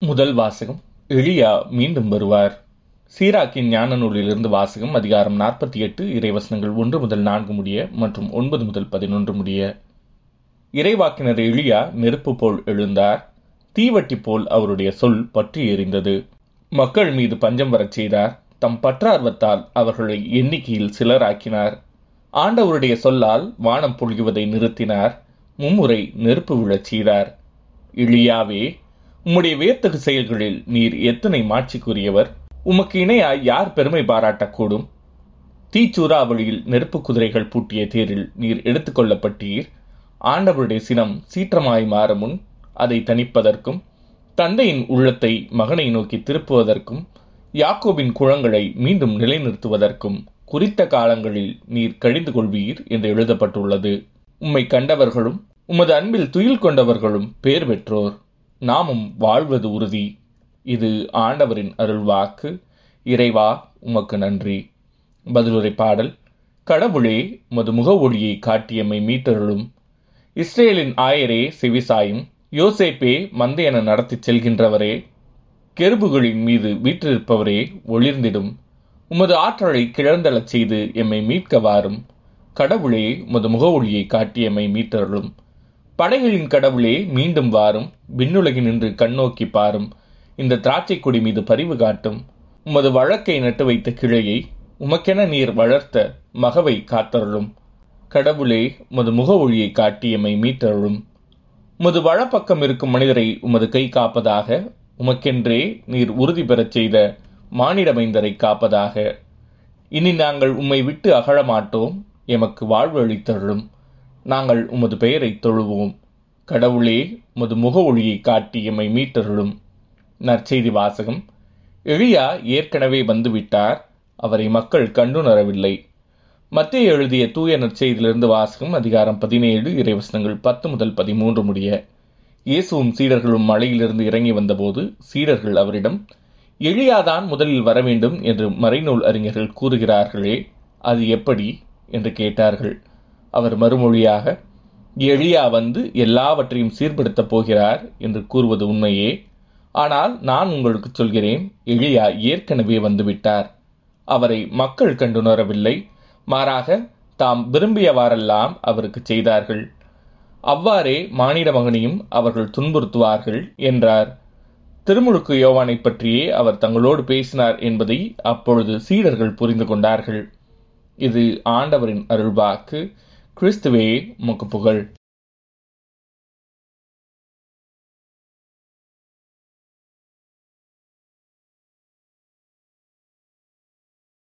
முதல் வாசகம் எலியா மீண்டும் வருவார். சீராக்கின் ஞான நூலிலிருந்து வாசகம் அதிகாரம் நாற்பத்தி எட்டு இறைவசனங்கள் ஒன்று முதல் நான்கு முடிய மற்றும் ஒன்பது முதல் பதினொன்று முடிய. இறைவாக்கினர் எலியா நெருப்பு போல் எழுந்தார். தீவட்டி போல் அவருடைய சொல் பற்றி எரிந்தது. மக்கள் மீது பஞ்சம் வரச் செய்தார். தம் பற்றார்வத்தால் அவர்களை எண்ணிக்கையில் சிலராக்கினார். ஆண்டவருடைய சொல்லால் வானம் பொழிவதை நிறுத்தினார். மும்முறை நெருப்பு விழச் செய்தார். இழியாவே உம்முடைய வியத்தகு செயல்களில் நீர் எத்தனை மாட்சிக்குரியவர்? உமக்கு இணையாய் யார் பெருமை பாராட்டக்கூடும்? தீச்சூறாவளியில் நெருப்பு குதிரைகள் பூட்டிய தேரில் நீர் எடுத்துக்கொள்ளப்பட்டீர் ஆண்டவருடைய சினம் சீற்றமாய் மாற முன் அதை தணிப்பதற்கும் தந்தையின் உள்ளத்தை மகனை நோக்கி திருப்புவதற்கும் யாக்கோபின் குளங்களை மீண்டும் நிலைநிறுத்துவதற்கும் குறித்த காலங்களில் நீர் கழிந்து கொள்வீர் என்று எழுதப்பட்டுள்ளது. உம்மை கண்டவர்களும் உமது அன்பில் துயில் கொண்டவர்களும் பேர் பெற்றோர். நாமும் வாழ்வது உறுதி. இது ஆண்டவரின் அருள்வாக்கு இறைவா உமக்கு நன்றி. பதிலுரை பாடல். கடவுளே மது முக ஒளியை காட்டியம்மை மீட்டருளும். இஸ்ரேலின் ஆயரே செவிசாயும் யோசேப்பே மந்தையென நடத்திச் செல்கின்றவரே. கெருபுகளின் மீது வீற்றிருப்பவரே ஒளிர்ந்திடும். உமது ஆற்றலை கிழந்தளச் செய்து எம்மை மீட்க வாரும். கடவுளே உமது முக ஒளியை காட்டியம்மை மீட்டருளும். படைகளின் கடவுளே மீண்டும் வாரும். விண்ணுலகினின்று கண்ணோக்கி பாரும். இந்த திராட்சை கொடி மீது பரிவு காட்டும். உமது வழக்கை நட்டு வைத்த கிளையை உமக்கென நீர் வளர்த்த மகவை காத்தருளும். கடவுளே உமது முக ஒளியை காட்டியமை மீட்டருளும். உமது வழப்பக்கம் இருக்கும் மனிதரை உமது கை காப்பதாக உமக்கென்றே நீர் உறுதி பெறச் செய்த மானிடமைந்தரை காப்பதாக. இனி நாங்கள் உம்மை விட்டு அகழமாட்டோம் எமக்கு வாழ்வு அளித்தருளும். நாங்கள் உமது பெயரை தொழுவோம். கடவுளே உமது முக ஒளியை காட்டி எம்மை மீட்டருளும். நற்செய்தி வாசகம். எளியா ஏற்கனவே வந்துவிட்டார். அவரை மக்கள் கண்டுணரவில்லை மத்திய எழுதிய தூய நற்செய்தியிலிருந்து வாசகம் அதிகாரம் பதினேழு இறைவசனங்கள் பத்து முதல் பதிமூன்று முடிய. இயேசுவும் சீடர்களும் மலையிலிருந்து இறங்கி வந்தபோது சீடர்கள் அவரிடம் எளியாதான் முதலில் வர வேண்டும் என்று மறைநூல் அறிஞர்கள் கூறுகிறார்களே அது எப்படி? என்று கேட்டார்கள். அவர் மறுமொழியாக எளியா வந்து எல்லாவற்றையும் சீர்படுத்தப் போகிறார் என்று கூறுவது உண்மையே. ஆனால் நான் உங்களுக்கு சொல்கிறேன் எளியா ஏற்கனவே வந்துவிட்டார். அவரை மக்கள் கண்டுணரவில்லை. மாறாக தாம் விரும்பியவாறெல்லாம் அவருக்கு செய்தார்கள். அவ்வாறே மானிட மகனையும் அவர்கள் துன்புறுத்துவார்கள் என்றார். திருமுழுக்கு யோவானை பற்றியே அவர் தங்களோடு பேசினார் என்பதை அப்பொழுது சீடர்கள் புரிந்து கொண்டார்கள். இது ஆண்டவரின் அருள்வாக்கு. கிறிஸ்துவே முக்கு புகழ்.